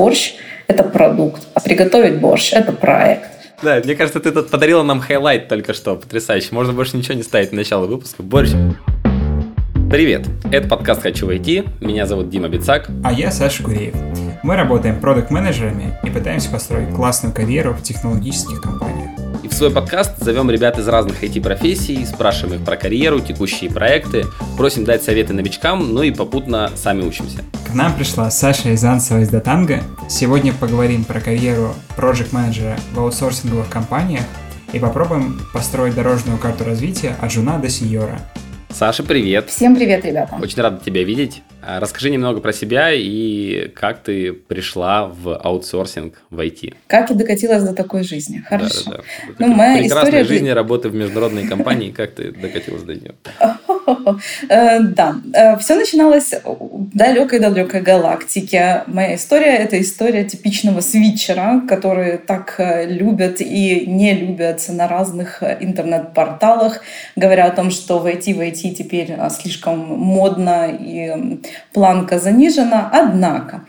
борщ – это продукт, а приготовить борщ – это проект. Да, мне кажется, ты тут подарила нам хайлайт только что, потрясающе. Можно больше ничего не ставить в начало выпуска. Борщ. Привет, это подкаст «Хочу войти», меня зовут Дима Бицак. А я Саша Куреев. Мы работаем продукт-менеджерами и пытаемся построить классную карьеру в технологических компаниях. В свой подкаст зовем ребят из разных IT-профессий, спрашиваем их про карьеру, текущие проекты, просим дать советы новичкам, ну и попутно сами учимся. К нам пришла Саша Изанцева из Датанга. Сегодня поговорим про карьеру проект-менеджера в аутсорсинговых компаниях и попробуем построить дорожную карту развития от жуна до сеньора. Саша, привет. Всем привет, ребята. Очень рада тебя видеть. А, расскажи немного про себя и как ты пришла в аутсорсинг в IT. Как я докатилась до такой жизни. Хорошо. Да, да, да. Ну, моя Прекрасная история... жизнь, работы в международной компании. Как ты докатилась до нее? Э, да, э, все начиналось в далекой-далекой галактике. Моя история — это история типичного свитчера, который так э, любят и не любят на разных интернет-порталах, говоря о том, что войти в IT теперь слишком модно и планка занижена. Однако,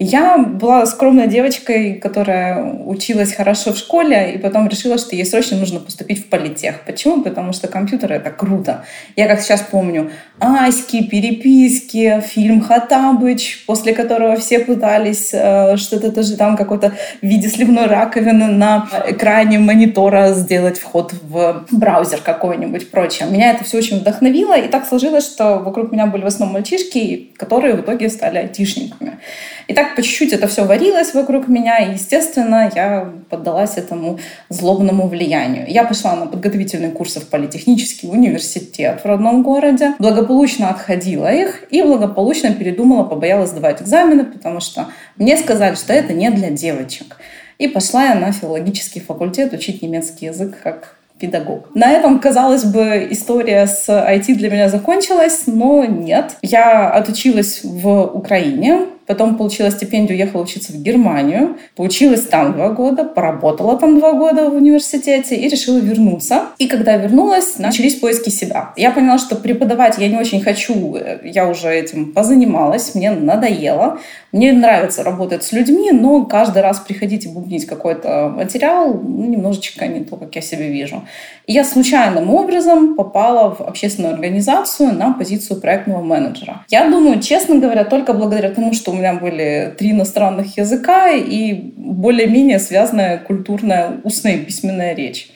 я была скромной девочкой, которая училась хорошо в школе, и потом решила, что ей срочно нужно поступить в политех. Почему? Потому что компьютеры — это круто. Я как сейчас помню Аськи, переписки, фильм «Хатабыч», после которого все пытались э, что-то тоже там какой-то в виде сливной раковины на экране монитора сделать вход в браузер какой-нибудь прочее. Меня это все очень вдохновило, и так сложилось, что вокруг меня были в основном мальчишки, которые в итоге стали айтишниками. И так по чуть-чуть это все варилось вокруг меня, и, естественно, я поддалась этому злобному влиянию. Я пошла на подготовительные курсы в политехнический университет в родном городе, благополучно отходила их и благополучно передумала, побоялась сдавать экзамены, потому что мне сказали, что это не для девочек. И пошла я на филологический факультет учить немецкий язык как педагог. На этом, казалось бы, история с IT для меня закончилась, но нет. Я отучилась в Украине, Потом получила стипендию, уехала учиться в Германию. Поучилась там два года, поработала там два года в университете и решила вернуться. И когда вернулась, начались поиски себя. Я поняла, что преподавать я не очень хочу. Я уже этим позанималась, мне надоело. Мне нравится работать с людьми, но каждый раз приходить и бубнить какой-то материал ну, немножечко не то, как я себе вижу. И я случайным образом попала в общественную организацию на позицию проектного менеджера. Я думаю, честно говоря, только благодаря тому, что меня были три иностранных языка и более-менее связанная культурная устная и письменная речь.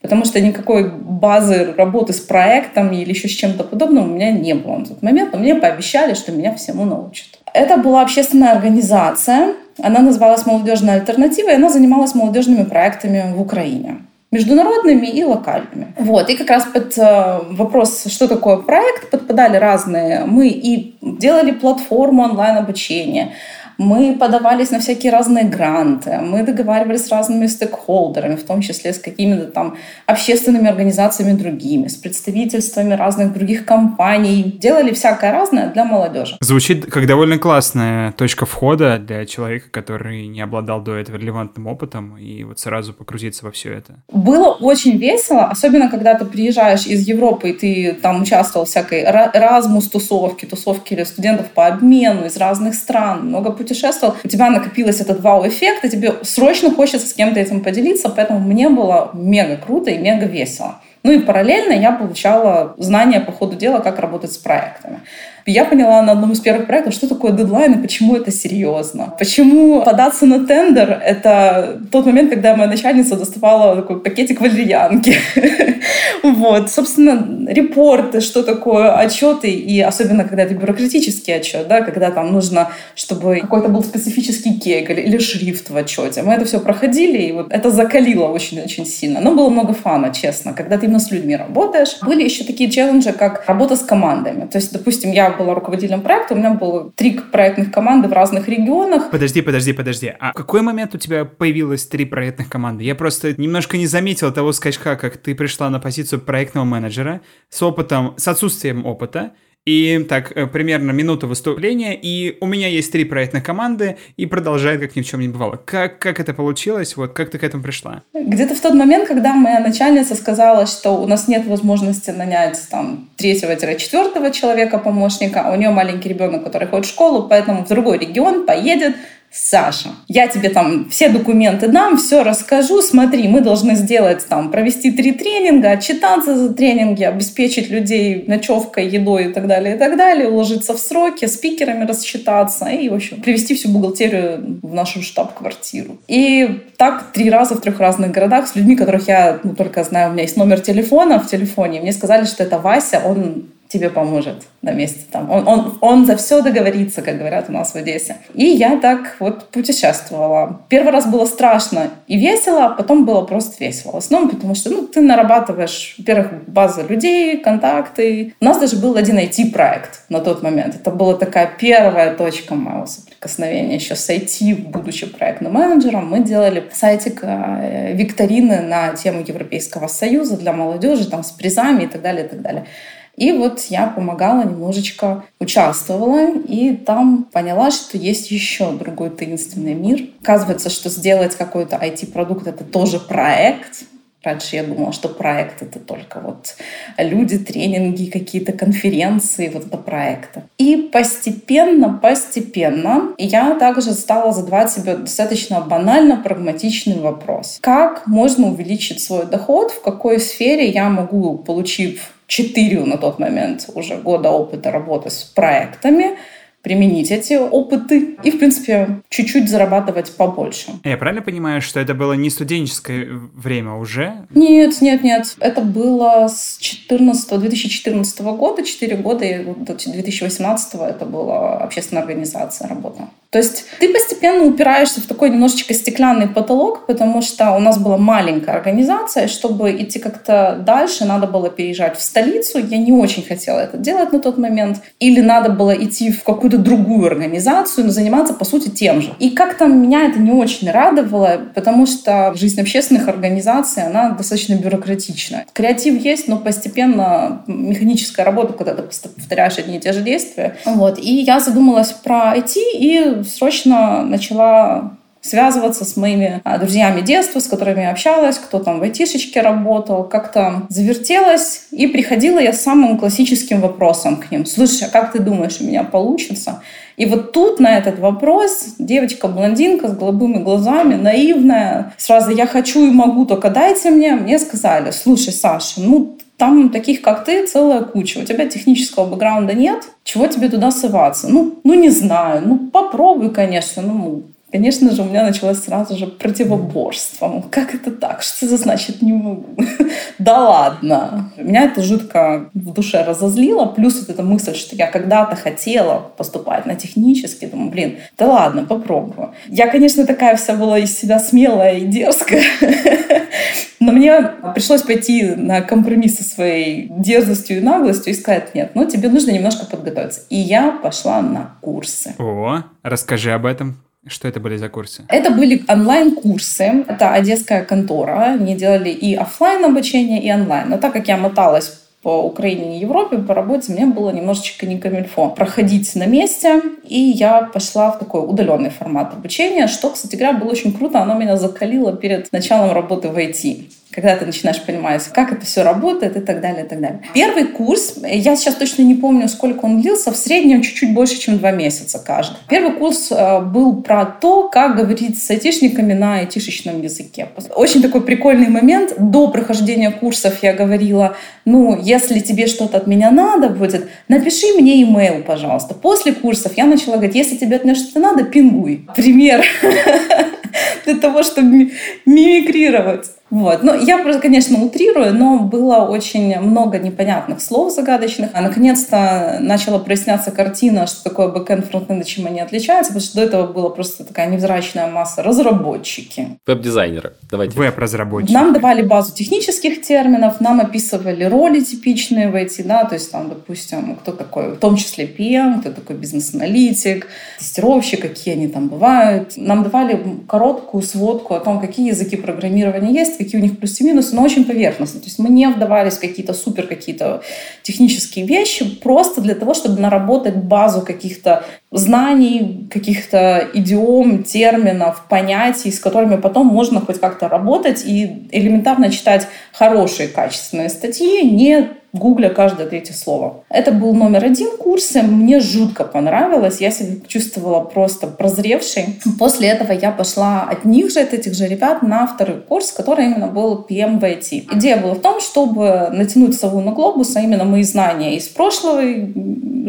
Потому что никакой базы работы с проектом или еще с чем-то подобным у меня не было на тот момент, но мне пообещали, что меня всему научат. Это была общественная организация, она называлась «Молодежная альтернатива», и она занималась молодежными проектами в Украине международными и локальными. Вот. И как раз под э, вопрос, что такое проект, подпадали разные. Мы и делали платформу онлайн-обучения, мы подавались на всякие разные гранты, мы договаривались с разными стейкхолдерами, в том числе с какими-то там общественными организациями другими, с представительствами разных других компаний. Делали всякое разное для молодежи. Звучит как довольно классная точка входа для человека, который не обладал до этого релевантным опытом, и вот сразу погрузиться во все это. Было очень весело, особенно когда ты приезжаешь из Европы, и ты там участвовал в всякой Erasmus тусовке, или студентов по обмену из разных стран, много путешествий путешествовал, у тебя накопилось этот вау-эффект, и тебе срочно хочется с кем-то этим поделиться, поэтому мне было мега круто и мега весело. Ну и параллельно я получала знания по ходу дела, как работать с проектами я поняла на одном из первых проектов, что такое дедлайн и почему это серьезно. Почему податься на тендер — это тот момент, когда моя начальница доставала такой пакетик валерьянки. Вот. Собственно, репорты, что такое отчеты, и особенно, когда это бюрократический отчет, да, когда там нужно, чтобы какой-то был специфический кегель или шрифт в отчете. Мы это все проходили, и вот это закалило очень-очень сильно. Но было много фана, честно. Когда ты именно с людьми работаешь. Были еще такие челленджи, как работа с командами. То есть, допустим, я была руководителем проекта, у меня было три проектных команды в разных регионах. Подожди, подожди, подожди. А в какой момент у тебя появилось три проектных команды? Я просто немножко не заметил того скачка, как ты пришла на позицию проектного менеджера с опытом, с отсутствием опыта, и так, э, примерно минута выступления, и у меня есть три проектных команды, и продолжает, как ни в чем не бывало. Как, как это получилось? Вот как ты к этому пришла? Где-то в тот момент, когда моя начальница сказала, что у нас нет возможности нанять там третьего-четвертого человека, помощника, а у нее маленький ребенок, который ходит в школу, поэтому в другой регион поедет Саша, я тебе там все документы дам, все расскажу, смотри, мы должны сделать там, провести три тренинга, отчитаться за тренинги, обеспечить людей ночевкой, едой и так далее, и так далее, уложиться в сроки, спикерами рассчитаться и, в общем, привести всю бухгалтерию в нашу штаб-квартиру. И так три раза в трех разных городах с людьми, которых я ну, только знаю, у меня есть номер телефона в телефоне, мне сказали, что это Вася, он тебе поможет на месте там. Он, он, он за все договорится, как говорят у нас в Одессе. И я так вот путешествовала. Первый раз было страшно и весело, а потом было просто весело. В основном потому что ну, ты нарабатываешь, во-первых, базу людей, контакты. У нас даже был один IT-проект на тот момент. Это была такая первая точка моего соприкосновения еще с IT, будучи проектным менеджером. Мы делали сайтик э, викторины на тему Европейского Союза для молодежи, там с призами и так далее, и так далее. И вот я помогала немножечко, участвовала, и там поняла, что есть еще другой таинственный мир. Оказывается, что сделать какой-то IT-продукт — это тоже проект, Раньше я думала, что проект — это только вот люди, тренинги, какие-то конференции, вот это проекты. И постепенно, постепенно я также стала задавать себе достаточно банально прагматичный вопрос. Как можно увеличить свой доход, в какой сфере я могу, получив 4 на тот момент уже года опыта работы с проектами, применить эти опыты и, в принципе, чуть-чуть зарабатывать побольше. Я правильно понимаю, что это было не студенческое время уже? Нет, нет, нет. Это было с 14, 2014 года, 4 года, и до 2018 это была общественная организация работа. То есть ты постепенно упираешься в такой немножечко стеклянный потолок, потому что у нас была маленькая организация, чтобы идти как-то дальше, надо было переезжать в столицу. Я не очень хотела это делать на тот момент. Или надо было идти в какую-то другую организацию, но заниматься, по сути, тем же. И как-то меня это не очень радовало, потому что жизнь общественных организаций, она достаточно бюрократичная. Креатив есть, но постепенно механическая работа, когда ты повторяешь одни и те же действия. Вот. И я задумалась про IT и срочно начала связываться с моими а, друзьями детства, с которыми я общалась, кто там в айтишечке работал, как-то завертелась. И приходила я с самым классическим вопросом к ним. Слушай, а как ты думаешь, у меня получится? И вот тут на этот вопрос девочка-блондинка с голубыми глазами, наивная, сразу «я хочу и могу, только дайте мне», мне сказали, слушай, Саша, ну там таких, как ты, целая куча. У тебя технического бэкграунда нет. Чего тебе туда сываться? Ну, ну не знаю. Ну, попробуй, конечно. Ну, Конечно же, у меня началось сразу же противоборство. Как это так? Что это значит не могу? да ладно. Меня это жутко в душе разозлило. Плюс вот эта мысль, что я когда-то хотела поступать на технический. Думаю, блин, да ладно, попробую. Я, конечно, такая вся была из себя смелая и дерзкая. Но мне пришлось пойти на компромисс со своей дерзостью и наглостью и сказать, нет, ну тебе нужно немножко подготовиться. И я пошла на курсы. О, расскажи об этом. Что это были за курсы? Это были онлайн-курсы. Это одесская контора. Они делали и офлайн обучение, и онлайн. Но так как я моталась по Украине и Европе по работе мне было немножечко не камильфо проходить на месте, и я пошла в такой удаленный формат обучения, что, кстати говоря, было очень круто, оно меня закалило перед началом работы в IT когда ты начинаешь понимать, как это все работает и так далее, и так далее. Первый курс, я сейчас точно не помню, сколько он длился, в среднем чуть-чуть больше, чем два месяца каждый. Первый курс э, был про то, как говорить с айтишниками на айтишечном языке. Очень такой прикольный момент. До прохождения курсов я говорила, ну, если тебе что-то от меня надо будет, напиши мне имейл, пожалуйста. После курсов я начала говорить, если тебе от меня что-то надо, пингуй. Пример для того, чтобы мимикрировать. Вот. Ну, я просто, конечно, утрирую, но было очень много непонятных слов загадочных. А наконец-то начала проясняться картина, что такое бэкэнд, фронтенд чем они отличаются, потому что до этого была просто такая невзрачная масса. Разработчики. Веб-дизайнеры. Давайте. Веб-разработчики. Нам давали базу технических терминов, нам описывали роли типичные в IT, да, то есть там, допустим, кто такой, в том числе PM, кто такой бизнес-аналитик, тестировщик, какие они там бывают. Нам давали короткую сводку о том, какие языки программирования есть, какие у них плюсы и минусы, но очень поверхностно. То есть мы не вдавались в какие-то супер какие-то технические вещи, просто для того, чтобы наработать базу каких-то знаний, каких-то идиом, терминов, понятий, с которыми потом можно хоть как-то работать и элементарно читать хорошие, качественные статьи, не гугля каждое третье слово. Это был номер один курс, мне жутко понравилось, я себя чувствовала просто прозревшей. После этого я пошла от них же, от этих же ребят, на второй курс, который именно был PM в IT. Идея была в том, чтобы натянуть сову на глобус, а именно мои знания из прошлого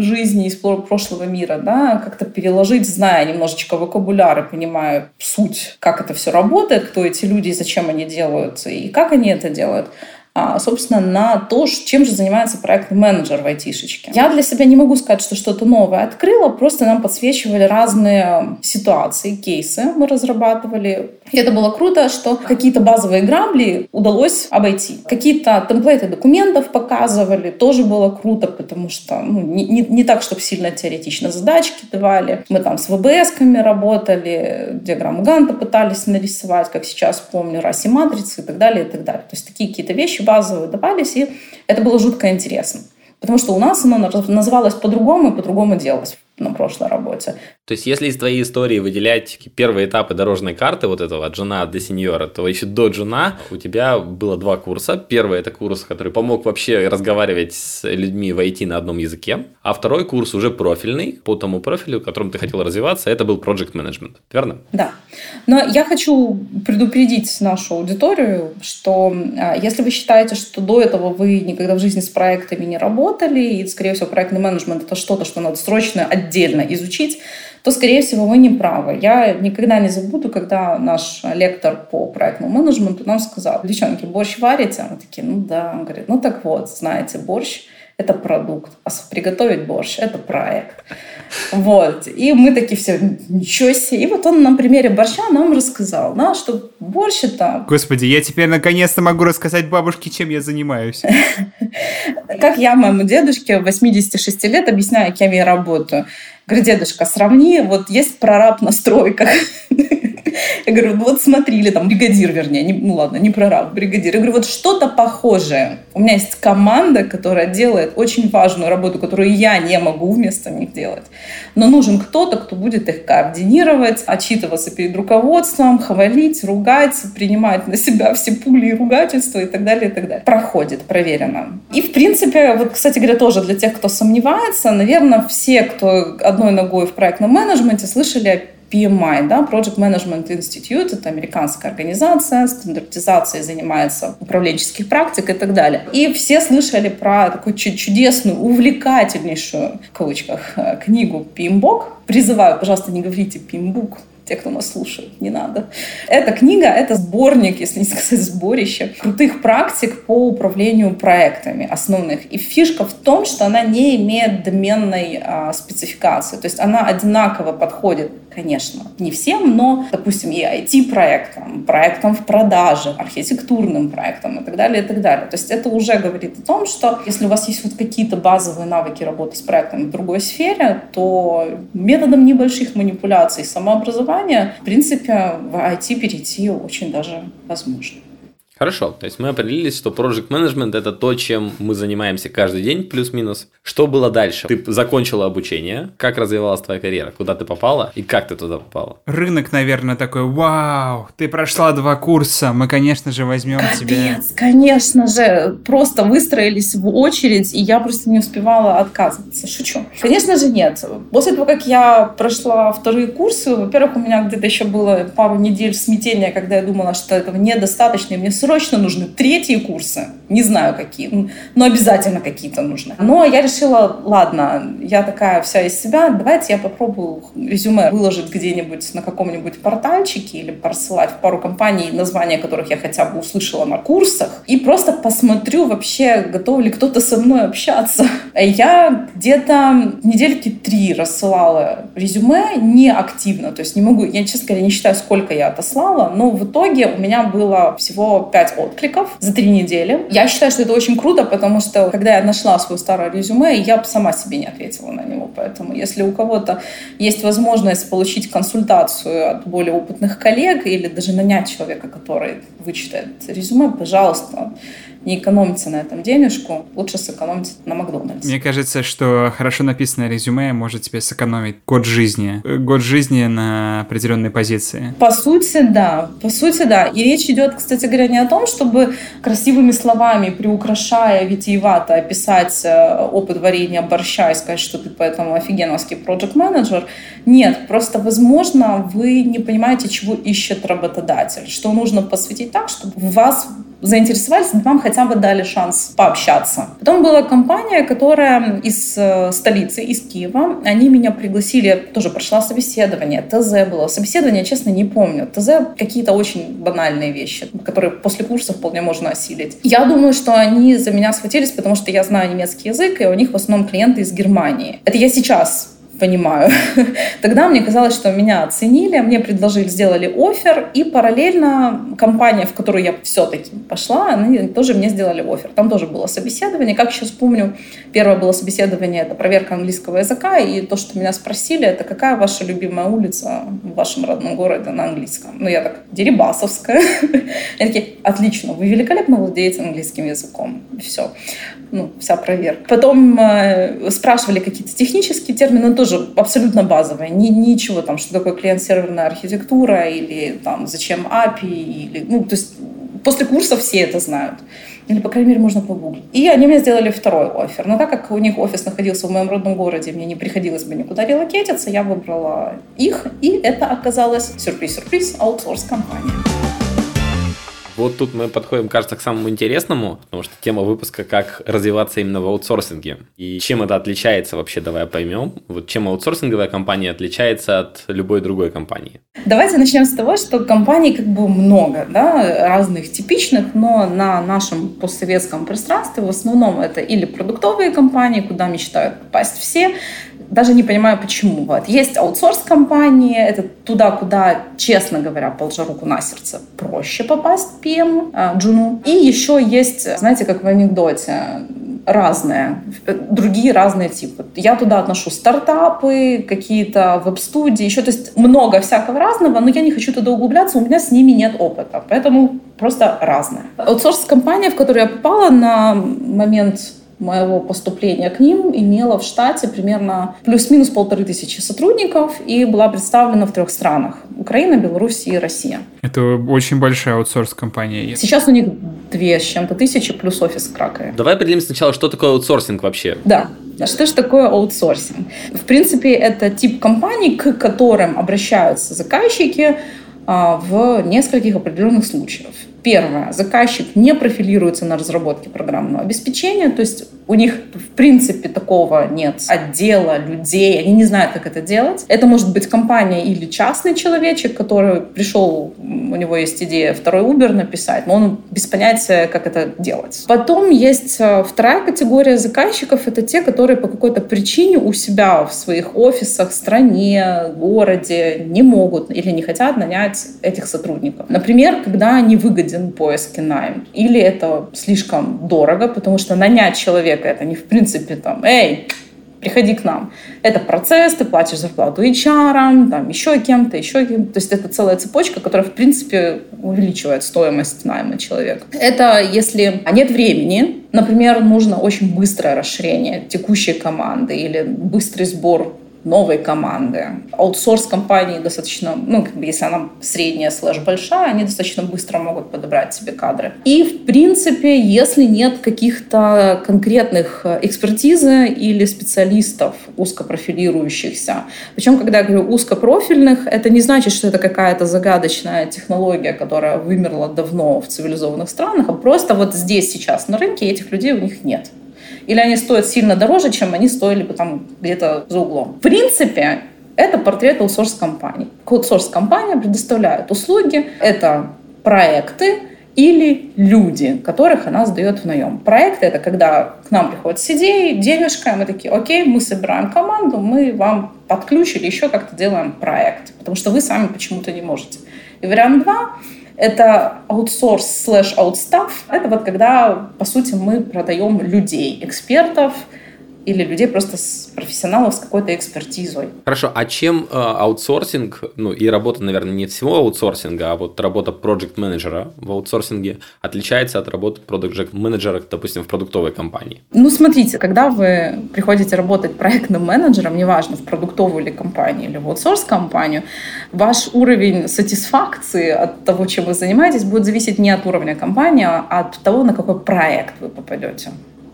жизни, из прошлого мира, да, как-то переложить, зная немножечко вокабуляр и понимая суть, как это все работает, кто эти люди и зачем они делают, и как они это делают собственно, на то, чем же занимается проектный менеджер в айтишечке. Я для себя не могу сказать, что что-то новое открыла, просто нам подсвечивали разные ситуации, кейсы мы разрабатывали. И это было круто, что какие-то базовые грабли удалось обойти. Какие-то темплейты документов показывали, тоже было круто, потому что ну, не, не, не так, чтобы сильно теоретично задачки давали. Мы там с ВБС-ками работали, диаграмму Ганта пытались нарисовать, как сейчас помню, раси матрицы и так далее, и так далее. То есть такие какие-то вещи базовые давались, и это было жутко интересно. Потому что у нас оно называлось по-другому и по-другому делалось на прошлой работе. То есть, если из твоей истории выделять первые этапы дорожной карты, вот этого от жена до сеньора, то еще до джуна у тебя было два курса. Первый – это курс, который помог вообще разговаривать с людьми в IT на одном языке. А второй курс уже профильный, по тому профилю, в котором ты хотел развиваться, это был Project Management. Верно? Да. Но я хочу предупредить нашу аудиторию, что а, если вы считаете, что до этого вы никогда в жизни с проектами не работали, и, скорее всего, проектный менеджмент – это что-то, что надо срочно отдельно изучить, то, скорее всего, вы не правы. Я никогда не забуду, когда наш лектор по проектному менеджменту нам сказал, девчонки, борщ варите? Мы такие, ну да. Он говорит, ну так вот, знаете, борщ – это продукт, а приготовить борщ – это проект. Вот. И мы такие все, ничего себе. И вот он на примере борща нам рассказал, да, что борщ это... Господи, я теперь наконец-то могу рассказать бабушке, чем я занимаюсь. Как я моему дедушке 86 лет объясняю, кем я работаю. Говорю, дедушка, сравни, вот есть прораб на стройках. Я говорю, «Ну вот смотри, или там бригадир, вернее, не, ну ладно, не прораб, бригадир. Я говорю, вот что-то похожее. У меня есть команда, которая делает очень важную работу, которую я не могу вместо них делать. Но нужен кто-то, кто будет их координировать, отчитываться перед руководством, хвалить, ругать, принимать на себя все пули и ругательства и так далее, и так далее. Проходит, проверено. И, в принципе, вот, кстати говоря, тоже для тех, кто сомневается, наверное, все, кто одной ногой в проектном менеджменте, слышали PMI, да, Project Management Institute, это американская организация, стандартизацией занимается управленческих практик и так далее. И все слышали про такую чудесную, увлекательнейшую, в кавычках, э, книгу PMBOK. Призываю, пожалуйста, не говорите PMBOK, те, кто нас слушает, не надо. Эта книга — это сборник, если не сказать сборище, крутых практик по управлению проектами основных. И фишка в том, что она не имеет доменной а, спецификации. То есть она одинаково подходит конечно, не всем, но, допустим, и IT-проектам, проектам в продаже, архитектурным проектам и так далее, и так далее. То есть это уже говорит о том, что если у вас есть вот какие-то базовые навыки работы с проектами в другой сфере, то методом небольших манипуляций самообразования, в принципе, в IT перейти очень даже возможно. Хорошо, то есть мы определились, что Project Management это то, чем мы занимаемся каждый день, плюс-минус. Что было дальше? Ты закончила обучение, как развивалась твоя карьера, куда ты попала и как ты туда попала? Рынок, наверное, такой, вау, ты прошла два курса, мы, конечно же, возьмем Капец, тебя. конечно же, просто выстроились в очередь, и я просто не успевала отказываться. Шучу. Конечно же, нет. После того, как я прошла вторые курсы, во-первых, у меня где-то еще было пару недель смятения, когда я думала, что этого недостаточно, и мне срочно нужны третьи курсы. Не знаю, какие, но обязательно какие-то нужны. Но я решила, ладно, я такая вся из себя, давайте я попробую резюме выложить где-нибудь на каком-нибудь портальчике или просылать в пару компаний, названия которых я хотя бы услышала на курсах, и просто посмотрю вообще, готов ли кто-то со мной общаться. Я где-то недельки три рассылала резюме не активно, то есть не могу, я, честно говоря, не считаю, сколько я отослала, но в итоге у меня было всего 5 откликов за три недели. Я считаю, что это очень круто, потому что когда я нашла свое старое резюме, я сама себе не ответила на него. Поэтому если у кого-то есть возможность получить консультацию от более опытных коллег или даже нанять человека, который вычитает резюме, пожалуйста, не экономите на этом денежку, лучше сэкономить на Макдональдсе. Мне кажется, что хорошо написанное резюме может тебе сэкономить год жизни. Год жизни на определенной позиции. По сути, да. По сути, да. И речь идет, кстати говоря, не о том, чтобы красивыми словами, приукрашая витиевато описать э, опыт варенья борща и сказать, что ты поэтому офигенновский проект менеджер Нет, просто, возможно, вы не понимаете, чего ищет работодатель, что нужно посвятить так, чтобы вас заинтересовались, вам хотя бы дали шанс пообщаться. Потом была компания, которая из э, столицы, из Киева, они меня пригласили, тоже прошла собеседование, ТЗ было. Собеседование, честно, не помню. ТЗ какие-то очень банальные вещи, которые после курса вполне можно осилить. Я думаю, что они за меня схватились, потому что я знаю немецкий язык, и у них в основном клиенты из Германии. Это я сейчас понимаю. Тогда мне казалось, что меня оценили, мне предложили, сделали офер, и параллельно компания, в которую я все-таки пошла, они тоже мне сделали офер. Там тоже было собеседование. Как сейчас помню, первое было собеседование, это проверка английского языка, и то, что меня спросили, это какая ваша любимая улица в вашем родном городе на английском? Ну, я так, Дерибасовская. Они такие, отлично, вы великолепно владеете английским языком. Все. Ну, вся проверка. Потом э, спрашивали какие-то технические термины, тоже тоже абсолютно базовое. Ни, ничего там, что такое клиент-серверная архитектура или там зачем API. Или, ну, то есть после курса все это знают. Или, по крайней мере, можно погуглить. И они мне сделали второй офер. Но так как у них офис находился в моем родном городе, мне не приходилось бы никуда релокетиться, я выбрала их. И это оказалось, сюрприз-сюрприз, аутсорс-компания. Вот тут мы подходим, кажется, к самому интересному, потому что тема выпуска «Как развиваться именно в аутсорсинге». И чем это отличается вообще, давай поймем. Вот чем аутсорсинговая компания отличается от любой другой компании? Давайте начнем с того, что компаний как бы много, да, разных типичных, но на нашем постсоветском пространстве в основном это или продуктовые компании, куда мечтают попасть все, даже не понимаю, почему. Вот. Есть аутсорс-компании, это туда, куда, честно говоря, положа руку на сердце, проще попасть а, джуну. И еще есть, знаете, как в анекдоте, разные, другие разные типы. Я туда отношу стартапы, какие-то веб-студии, еще, то есть много всякого разного, но я не хочу туда углубляться, у меня с ними нет опыта, поэтому просто разное. Аутсорс-компания, в которую я попала на момент моего поступления к ним имела в штате примерно плюс-минус полторы тысячи сотрудников и была представлена в трех странах. Украина, Беларусь и Россия. Это очень большая аутсорс-компания. Сейчас у них две с чем-то тысячи плюс офис в Кракове. Давай определим сначала, что такое аутсорсинг вообще. Да. Что же такое аутсорсинг? В принципе, это тип компаний, к которым обращаются заказчики а, в нескольких определенных случаях. Первое. Заказчик не профилируется на разработке программного обеспечения, то есть у них в принципе такого нет отдела людей, они не знают, как это делать. Это может быть компания или частный человечек, который пришел, у него есть идея второй Uber написать, но он без понятия, как это делать. Потом есть э, вторая категория заказчиков, это те, которые по какой-то причине у себя в своих офисах, стране, городе не могут или не хотят нанять этих сотрудников. Например, когда выгодны выгоден поиск и найм. Или это слишком дорого, потому что нанять человека это не в принципе там, эй, приходи к нам. Это процесс, ты платишь зарплату HR, там, еще кем-то, еще кем-то. То есть это целая цепочка, которая, в принципе, увеличивает стоимость найма человека. Это если нет времени, например, нужно очень быстрое расширение текущей команды или быстрый сбор новой команды. Аутсорс компании достаточно, ну, как бы, если она средняя слэш большая, они достаточно быстро могут подобрать себе кадры. И, в принципе, если нет каких-то конкретных э, экспертизы или специалистов узкопрофилирующихся, причем, когда я говорю узкопрофильных, это не значит, что это какая-то загадочная технология, которая вымерла давно в цивилизованных странах, а просто вот здесь сейчас на рынке этих людей у них нет или они стоят сильно дороже, чем они стоили бы там где-то за углом. В принципе, это портрет аутсорс-компаний. Аутсорс-компания предоставляет услуги, это проекты, или люди, которых она сдает в наем. Проекты — это когда к нам приходят с идеей, денежка, мы такие, окей, мы собираем команду, мы вам под ключ или еще как-то делаем проект, потому что вы сами почему-то не можете. И вариант два — это аутсорс слэш аутстафф. Это вот когда, по сути, мы продаем людей, экспертов, или людей просто с профессионалов с какой-то экспертизой. Хорошо, а чем э, аутсорсинг, ну и работа, наверное, не всего аутсорсинга, а вот работа проект-менеджера в аутсорсинге отличается от работы проект-менеджера, допустим, в продуктовой компании? Ну, смотрите, когда вы приходите работать проектным менеджером, неважно, в продуктовую или компанию, или в аутсорс-компанию, ваш уровень сатисфакции от того, чем вы занимаетесь, будет зависеть не от уровня компании, а от того, на какой проект вы попадете.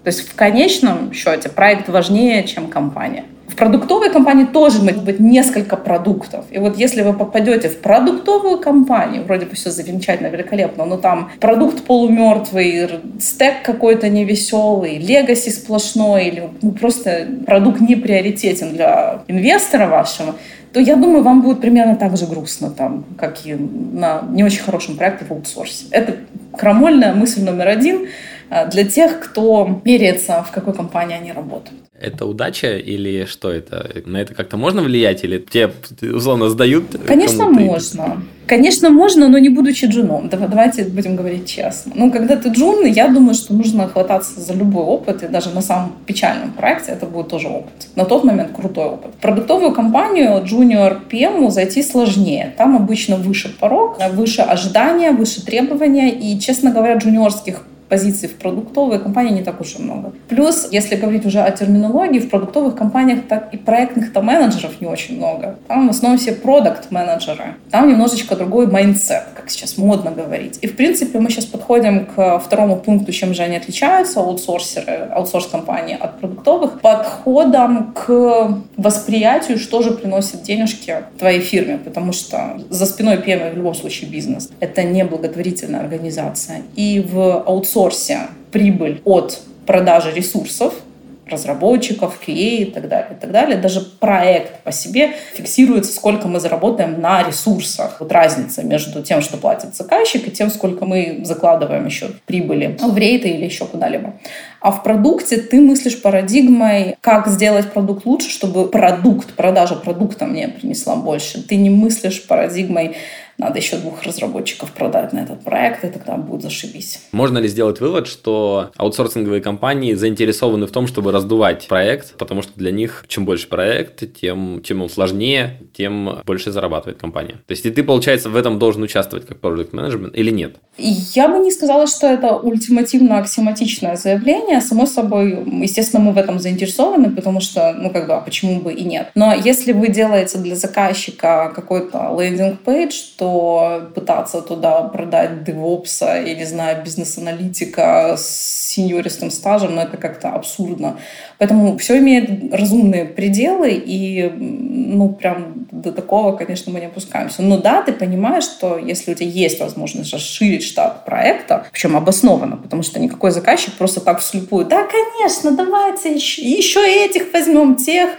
То есть в конечном счете проект важнее, чем компания. В продуктовой компании тоже может быть несколько продуктов. И вот если вы попадете в продуктовую компанию, вроде бы все замечательно, великолепно, но там продукт полумертвый, стек какой-то невеселый, легаси сплошной, или ну, просто продукт не приоритетен для инвестора вашего, то я думаю, вам будет примерно так же грустно там, как и на не очень хорошем проекте в аутсорсе. Это крамольная мысль номер один – для тех, кто меряется, в какой компании они работают. Это удача или что это? На это как-то можно влиять или тебе условно сдают? Конечно, можно. Конечно, можно, но не будучи джуном. Давайте будем говорить честно. Ну, когда ты джун, я думаю, что нужно хвататься за любой опыт, и даже на самом печальном проекте это будет тоже опыт. На тот момент крутой опыт. В продуктовую компанию junior PM зайти сложнее. Там обычно выше порог, выше ожидания, выше требования, и, честно говоря, джуниорских позиций в продуктовой компании не так уж и много. Плюс, если говорить уже о терминологии, в продуктовых компаниях так и проектных-то менеджеров не очень много. Там в основном все продукт-менеджеры. Там немножечко другой mindset, как сейчас модно говорить. И, в принципе, мы сейчас подходим к второму пункту, чем же они отличаются, аутсорсеры, аутсорс-компании от продуктовых, подходом к восприятию, что же приносит денежки твоей фирме, потому что за спиной PM в любом случае бизнес. Это не благотворительная организация. И в аутсорс аутсорсе прибыль от продажи ресурсов, разработчиков, QA и так далее, и так далее. Даже проект по себе фиксируется, сколько мы заработаем на ресурсах. Вот разница между тем, что платит заказчик, и тем, сколько мы закладываем еще прибыли в рейты или еще куда-либо. А в продукте ты мыслишь парадигмой, как сделать продукт лучше, чтобы продукт, продажа продукта мне принесла больше. Ты не мыслишь парадигмой надо еще двух разработчиков продать на этот проект, и тогда будет зашибись. Можно ли сделать вывод, что аутсорсинговые компании заинтересованы в том, чтобы раздувать проект, потому что для них чем больше проект, тем чем он сложнее, тем больше зарабатывает компания. То есть и ты, получается, в этом должен участвовать как продукт менеджмент или нет? Я бы не сказала, что это ультимативно аксиоматичное заявление. Само собой, естественно, мы в этом заинтересованы, потому что, ну, как бы, а почему бы и нет. Но если вы делаете для заказчика какой-то лендинг-пейдж, то что пытаться туда продать девопса, я не знаю, бизнес-аналитика с сеньористым стажем, но это как-то абсурдно. Поэтому все имеет разумные пределы, и ну прям до такого, конечно, мы не опускаемся. Но да, ты понимаешь, что если у тебя есть возможность расширить штат проекта, причем обоснованно, потому что никакой заказчик просто так вслепую, да, конечно, давайте еще, еще этих возьмем, тех,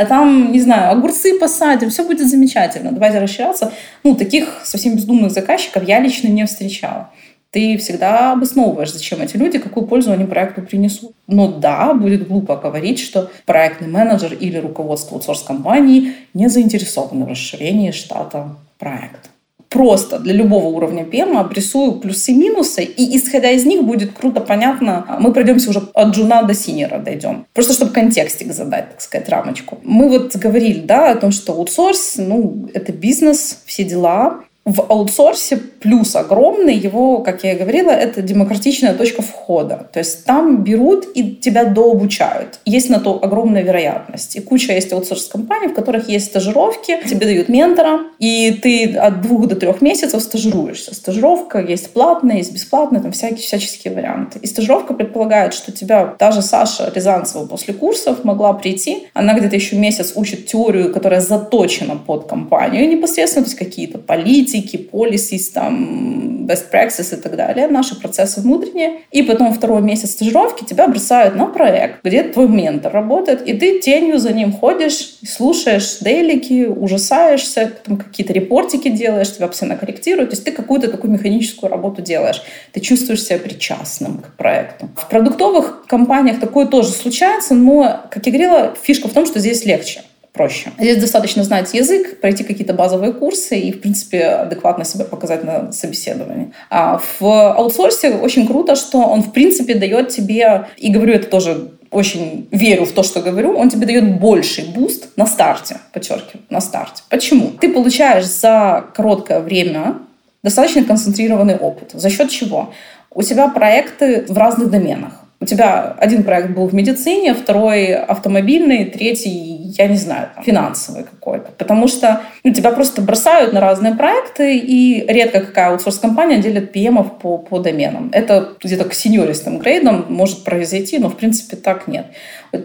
а там, не знаю, огурцы посадим, все будет замечательно, давайте расширяться. Ну, таких совсем бездумных заказчиков я лично не встречала. Ты всегда обосновываешь, зачем эти люди, какую пользу они проекту принесут. Но да, будет глупо говорить, что проектный менеджер или руководство аутсорс-компании не заинтересованы в расширении штата проекта просто для любого уровня PM обрисую плюсы и минусы, и исходя из них будет круто понятно, мы пройдемся уже от джуна до синера дойдем. Просто чтобы контекстик задать, так сказать, рамочку. Мы вот говорили, да, о том, что аутсорс, ну, это бизнес, все дела, в аутсорсе плюс огромный его, как я и говорила, это демократичная точка входа. То есть там берут и тебя дообучают. Есть на то огромная вероятность. И куча есть аутсорс-компаний, в которых есть стажировки, тебе дают ментора, и ты от двух до трех месяцев стажируешься. Стажировка есть платная, есть бесплатная, там всякие всяческие варианты. И стажировка предполагает, что тебя даже Саша Рязанцева после курсов могла прийти. Она где-то еще месяц учит теорию, которая заточена под компанию непосредственно, то есть какие-то политики, политики, policies, там, best practices и так далее, наши процессы внутренние. И потом второй месяц стажировки тебя бросают на проект, где твой ментор работает, и ты тенью за ним ходишь, слушаешь дейлики, ужасаешься, там какие-то репортики делаешь, тебя постоянно корректируют. То есть ты какую-то такую механическую работу делаешь. Ты чувствуешь себя причастным к проекту. В продуктовых компаниях такое тоже случается, но, как я говорила, фишка в том, что здесь легче проще. Здесь достаточно знать язык, пройти какие-то базовые курсы и, в принципе, адекватно себя показать на собеседовании. А в аутсорсе очень круто, что он, в принципе, дает тебе, и говорю это тоже очень верю в то, что говорю, он тебе дает больший буст на старте, подчеркиваю, на старте. Почему? Ты получаешь за короткое время достаточно концентрированный опыт. За счет чего? У тебя проекты в разных доменах. У тебя один проект был в медицине, второй автомобильный, третий, я не знаю, финансовый какой-то. Потому что ну, тебя просто бросают на разные проекты, и редко какая аутсорс-компания делит PM по, по доменам. Это где-то к сеньористым грейдам может произойти, но в принципе так нет.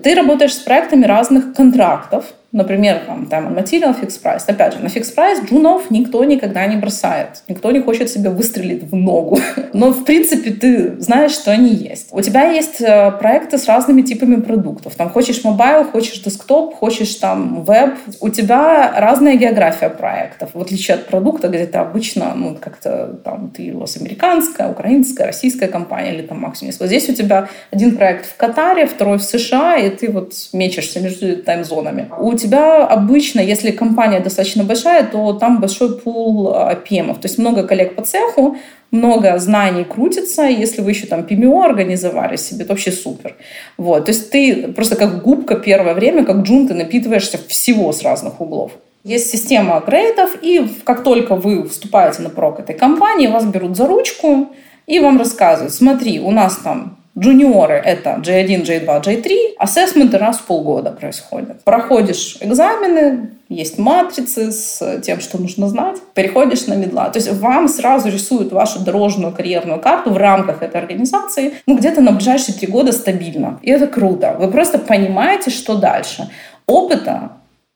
Ты работаешь с проектами разных контрактов, Например, Time and Material, Fixed Price. Опять же, на Fixed Price джунов никто никогда не бросает. Никто не хочет себе выстрелить в ногу. Но, в принципе, ты знаешь, что они есть. У тебя есть э, проекты с разными типами продуктов. Там хочешь mobile, хочешь десктоп, хочешь там веб. У тебя разная география проектов. В отличие от продукта, где ты обычно, ну, как-то там, ты у вас американская, украинская, российская компания или там максимум. Вот здесь у тебя один проект в Катаре, второй в США, и ты вот мечешься между таймзонами. У тебя обычно, если компания достаточно большая, то там большой пул PM. То есть много коллег по цеху, много знаний крутится. Если вы еще там PMO организовали себе, то вообще супер. Вот. То есть ты просто как губка первое время, как джун, ты напитываешься всего с разных углов. Есть система грейдов, и как только вы вступаете на прок этой компании, вас берут за ручку и вам рассказывают, смотри, у нас там Джуниоры — это J1, J2, J3. Ассессменты раз в полгода происходят. Проходишь экзамены, есть матрицы с тем, что нужно знать, переходишь на медла. То есть вам сразу рисуют вашу дорожную карьерную карту в рамках этой организации, ну, где-то на ближайшие три года стабильно. И это круто. Вы просто понимаете, что дальше. Опыта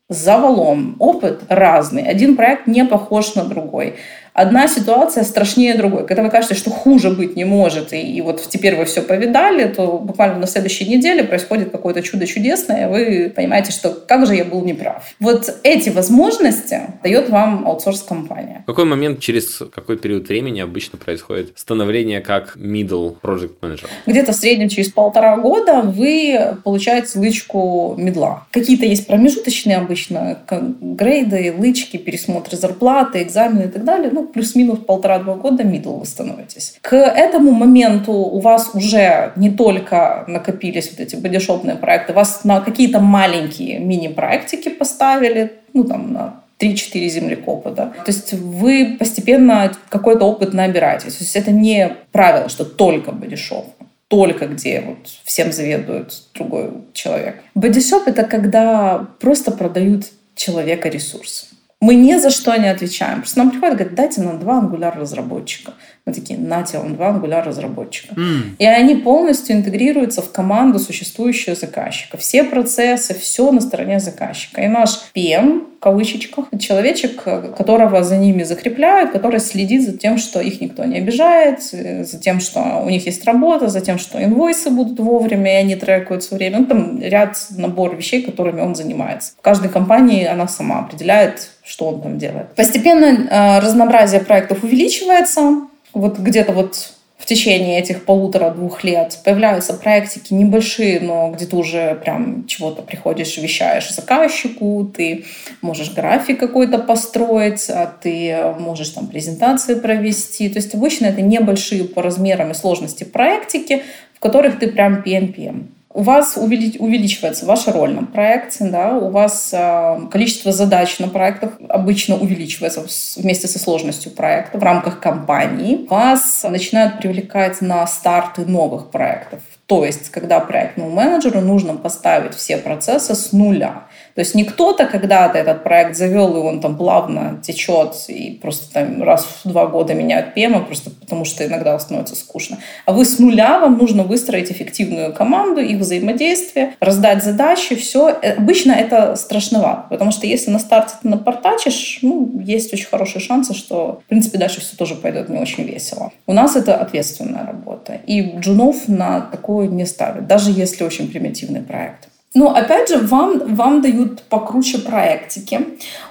завалом. Опыт разный. Один проект не похож на другой одна ситуация страшнее другой. Когда вы кажете, что хуже быть не может, и, и вот теперь вы все повидали, то буквально на следующей неделе происходит какое-то чудо чудесное, вы понимаете, что как же я был неправ. Вот эти возможности дает вам аутсорс-компания. В какой момент, через какой период времени обычно происходит становление как middle project manager? Где-то в среднем через полтора года вы получаете лычку медла. Какие-то есть промежуточные обычно грейды, лычки, пересмотры зарплаты, экзамены и так далее. Ну, плюс-минус полтора-два года middle вы становитесь. К этому моменту у вас уже не только накопились вот эти бодишопные проекты, вас на какие-то маленькие мини-проектики поставили, ну, там, на 3-4 землекопа, да. То есть вы постепенно какой-то опыт набираетесь. То есть это не правило, что только бодишоп только где вот всем заведует другой человек. Бодишоп — это когда просто продают человека ресурсы. Мы ни за что не отвечаем. Просто нам приходят говорят, дайте нам два ангуляр разработчика. Мы такие, нате вам два ангуляр разработчика. Mm. И они полностью интегрируются в команду существующего заказчика. Все процессы, все на стороне заказчика. И наш PM, в кавычечках, человечек, которого за ними закрепляют, который следит за тем, что их никто не обижает, за тем, что у них есть работа, за тем, что инвойсы будут вовремя, и они трекают все время. Ну, там ряд, набор вещей, которыми он занимается. В каждой компании она сама определяет, что он там делает. Постепенно э, разнообразие проектов увеличивается. Вот где-то вот в течение этих полутора-двух лет появляются проектики небольшие, но где ты уже прям чего-то приходишь, вещаешь заказчику, ты можешь график какой-то построить, а ты можешь там презентации провести. То есть обычно это небольшие по размерам и сложности проектики, в которых ты прям PM-PM у вас увеличивается ваша роль на проекте, да, у вас э, количество задач на проектах обычно увеличивается вместе со сложностью проекта в рамках компании. Вас начинают привлекать на старты новых проектов. То есть, когда проектному менеджеру нужно поставить все процессы с нуля. То есть не кто-то когда-то этот проект завел, и он там плавно течет, и просто там раз в два года меняют ПМ, просто потому что иногда становится скучно. А вы с нуля, вам нужно выстроить эффективную команду, их взаимодействие, раздать задачи, все. Э, обычно это страшновато, потому что если на старте ты напортачишь, ну, есть очень хорошие шансы, что, в принципе, дальше все тоже пойдет не очень весело. У нас это ответственная работа. И джунов на не ставят, даже если очень примитивный проект. Ну, опять же, вам, вам дают покруче проектики.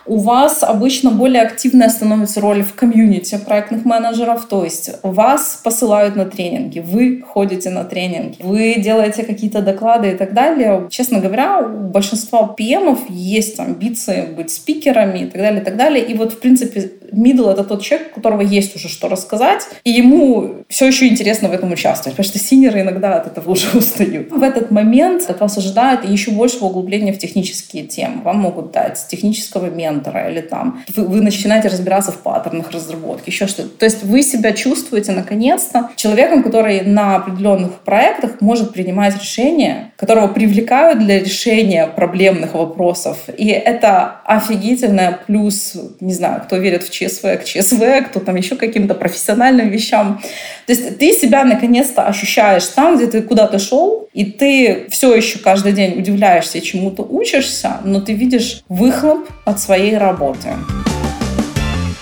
У вас обычно более активная становится роль в комьюнити проектных менеджеров, то есть вас посылают на тренинги, вы ходите на тренинги, вы делаете какие-то доклады и так далее. Честно говоря, у большинства PM есть амбиции быть спикерами и так далее, и так далее. И вот, в принципе, middle — это тот человек, у которого есть уже что рассказать, и ему все еще интересно в этом участвовать, потому что синеры иногда от этого уже устают. В этот момент от вас ожидают еще большего углубления в технические темы. Вам могут дать технического ментора или там вы, вы начинаете разбираться в паттернах разработки, еще что-то. То есть вы себя чувствуете наконец-то человеком, который на определенных проектах может принимать решения, которого привлекают для решения проблемных вопросов. И это офигительное плюс, не знаю, кто верит в ЧСВ, к ЧСВ, кто там еще каким-то профессиональным вещам. То есть ты себя наконец-то ощущаешь там, где ты куда-то шел, и ты все еще каждый день удивляешься чему-то учишься, но ты видишь выхлоп от своей работы.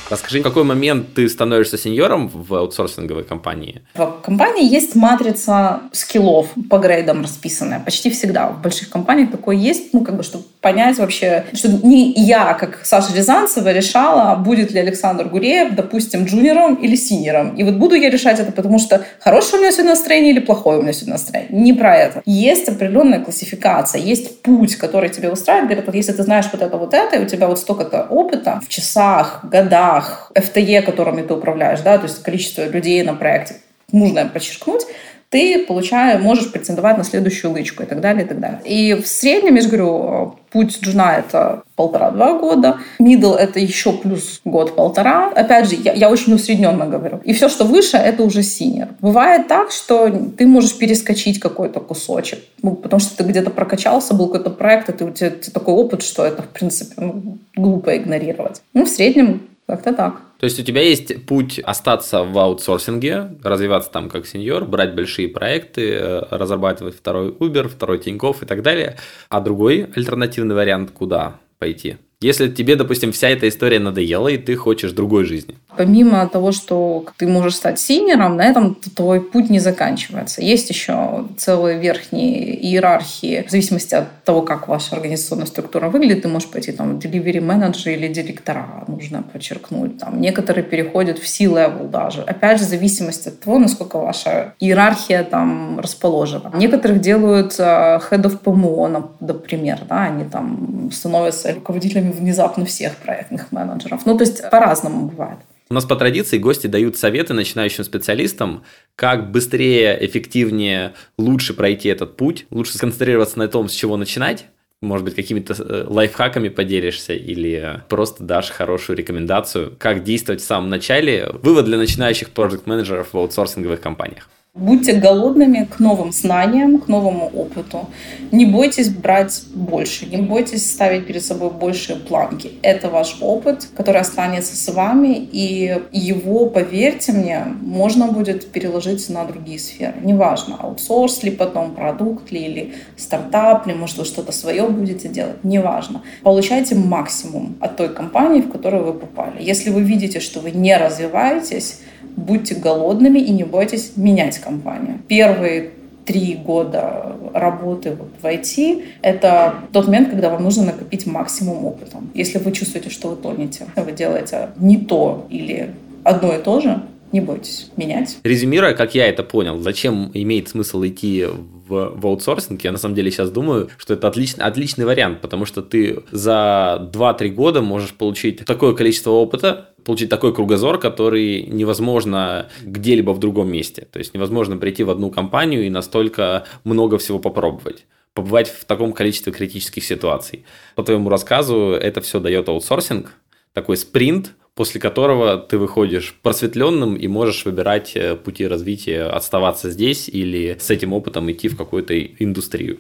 Расскажи, в какой момент ты становишься сеньором в аутсорсинговой компании? В компании есть матрица скиллов по грейдам расписанная. Почти всегда в больших компаниях такое есть, ну, как бы, чтобы понять вообще, что не я, как Саша Рязанцева, решала, будет ли Александр Гуреев, допустим, джуниором или синьором. И вот буду я решать это, потому что хорошее у меня сегодня настроение или плохое у меня сегодня настроение. Не про это. Есть определенная классификация, есть путь, который тебе устраивает. Говорят, вот если ты знаешь вот это, вот это, и у тебя вот столько-то опыта в часах, годах, шагах FTE, которыми ты управляешь, да, то есть количество людей на проекте, нужно подчеркнуть, ты получаешь, можешь претендовать на следующую лычку и так далее, и так далее. И в среднем, я же говорю, путь джуна — это полтора-два года, middle — это еще плюс год-полтора. Опять же, я, я очень усредненно говорю. И все, что выше, это уже синер. Бывает так, что ты можешь перескочить какой-то кусочек, ну, потому что ты где-то прокачался, был какой-то проект, и ты, у тебя такой опыт, что это, в принципе, ну, глупо игнорировать. Ну, в среднем как-то так. То есть у тебя есть путь остаться в аутсорсинге, развиваться там как сеньор, брать большие проекты, э, разрабатывать второй Uber, второй Тинькофф и так далее. А другой альтернативный вариант куда пойти? Если тебе, допустим, вся эта история надоела, и ты хочешь другой жизни. Помимо того, что ты можешь стать сеньором, на этом твой путь не заканчивается. Есть еще целые верхние иерархии. В зависимости от того, как ваша организационная структура выглядит, ты можешь пойти там delivery manager или директора, нужно подчеркнуть. Там, некоторые переходят в C-level даже. Опять же, в зависимости от того, насколько ваша иерархия там расположена. Некоторых делают uh, head of PMO, например, да, они там становятся руководителями внезапно всех проектных менеджеров. Ну, то есть по-разному бывает. У нас по традиции гости дают советы начинающим специалистам, как быстрее, эффективнее, лучше пройти этот путь, лучше сконцентрироваться на том, с чего начинать. Может быть, какими-то э, лайфхаками поделишься или просто дашь хорошую рекомендацию, как действовать в самом начале. Вывод для начинающих проект-менеджеров в аутсорсинговых компаниях. Будьте голодными к новым знаниям, к новому опыту. Не бойтесь брать больше, не бойтесь ставить перед собой большие планки. Это ваш опыт, который останется с вами, и его, поверьте мне, можно будет переложить на другие сферы. Неважно, аутсорс ли потом, продукт ли, или стартап ли, может, вы что-то свое будете делать, неважно. Получайте максимум от той компании, в которую вы попали. Если вы видите, что вы не развиваетесь, будьте голодными и не бойтесь менять компанию. Первые три года работы в IT — это тот момент, когда вам нужно накопить максимум опыта. Если вы чувствуете, что вы тонете, вы делаете не то или одно и то же, не бойтесь менять. Резюмируя, как я это понял, зачем имеет смысл идти в, в аутсорсинг, я на самом деле сейчас думаю, что это отличный, отличный вариант, потому что ты за 2-3 года можешь получить такое количество опыта, получить такой кругозор, который невозможно где-либо в другом месте. То есть невозможно прийти в одну компанию и настолько много всего попробовать побывать в таком количестве критических ситуаций. По твоему рассказу это все дает аутсорсинг, такой спринт, после которого ты выходишь просветленным и можешь выбирать э, пути развития, оставаться здесь или с этим опытом идти в какую-то индустрию.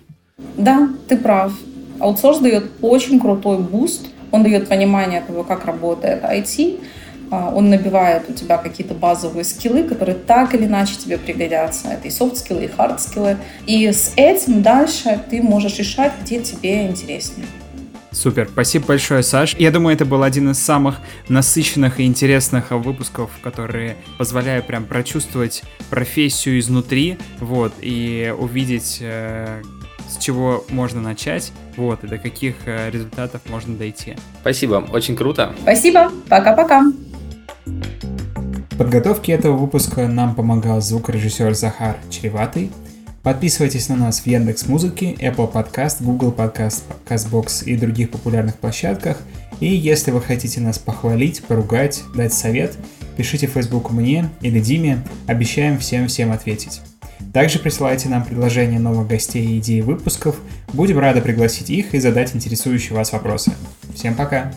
Да, ты прав. Аутсорс дает очень крутой буст, он дает понимание того, как работает IT, а, он набивает у тебя какие-то базовые скиллы, которые так или иначе тебе пригодятся. Это и софт-скиллы, и хард-скиллы. И с этим дальше ты можешь решать, где тебе интереснее. Супер, спасибо большое, Саш. Я думаю, это был один из самых насыщенных и интересных выпусков, которые позволяют прям прочувствовать профессию изнутри, вот, и увидеть, э, с чего можно начать, вот, и до каких э, результатов можно дойти. Спасибо, очень круто. Спасибо, пока-пока. В подготовке этого выпуска нам помогал звукорежиссер Захар Чреватый. Подписывайтесь на нас в Яндекс Музыке, Apple Podcast, Google Podcast, CastBox и других популярных площадках. И если вы хотите нас похвалить, поругать, дать совет, пишите в Facebook мне или Диме, обещаем всем-всем ответить. Также присылайте нам предложения новых гостей и идеи выпусков, будем рады пригласить их и задать интересующие вас вопросы. Всем пока!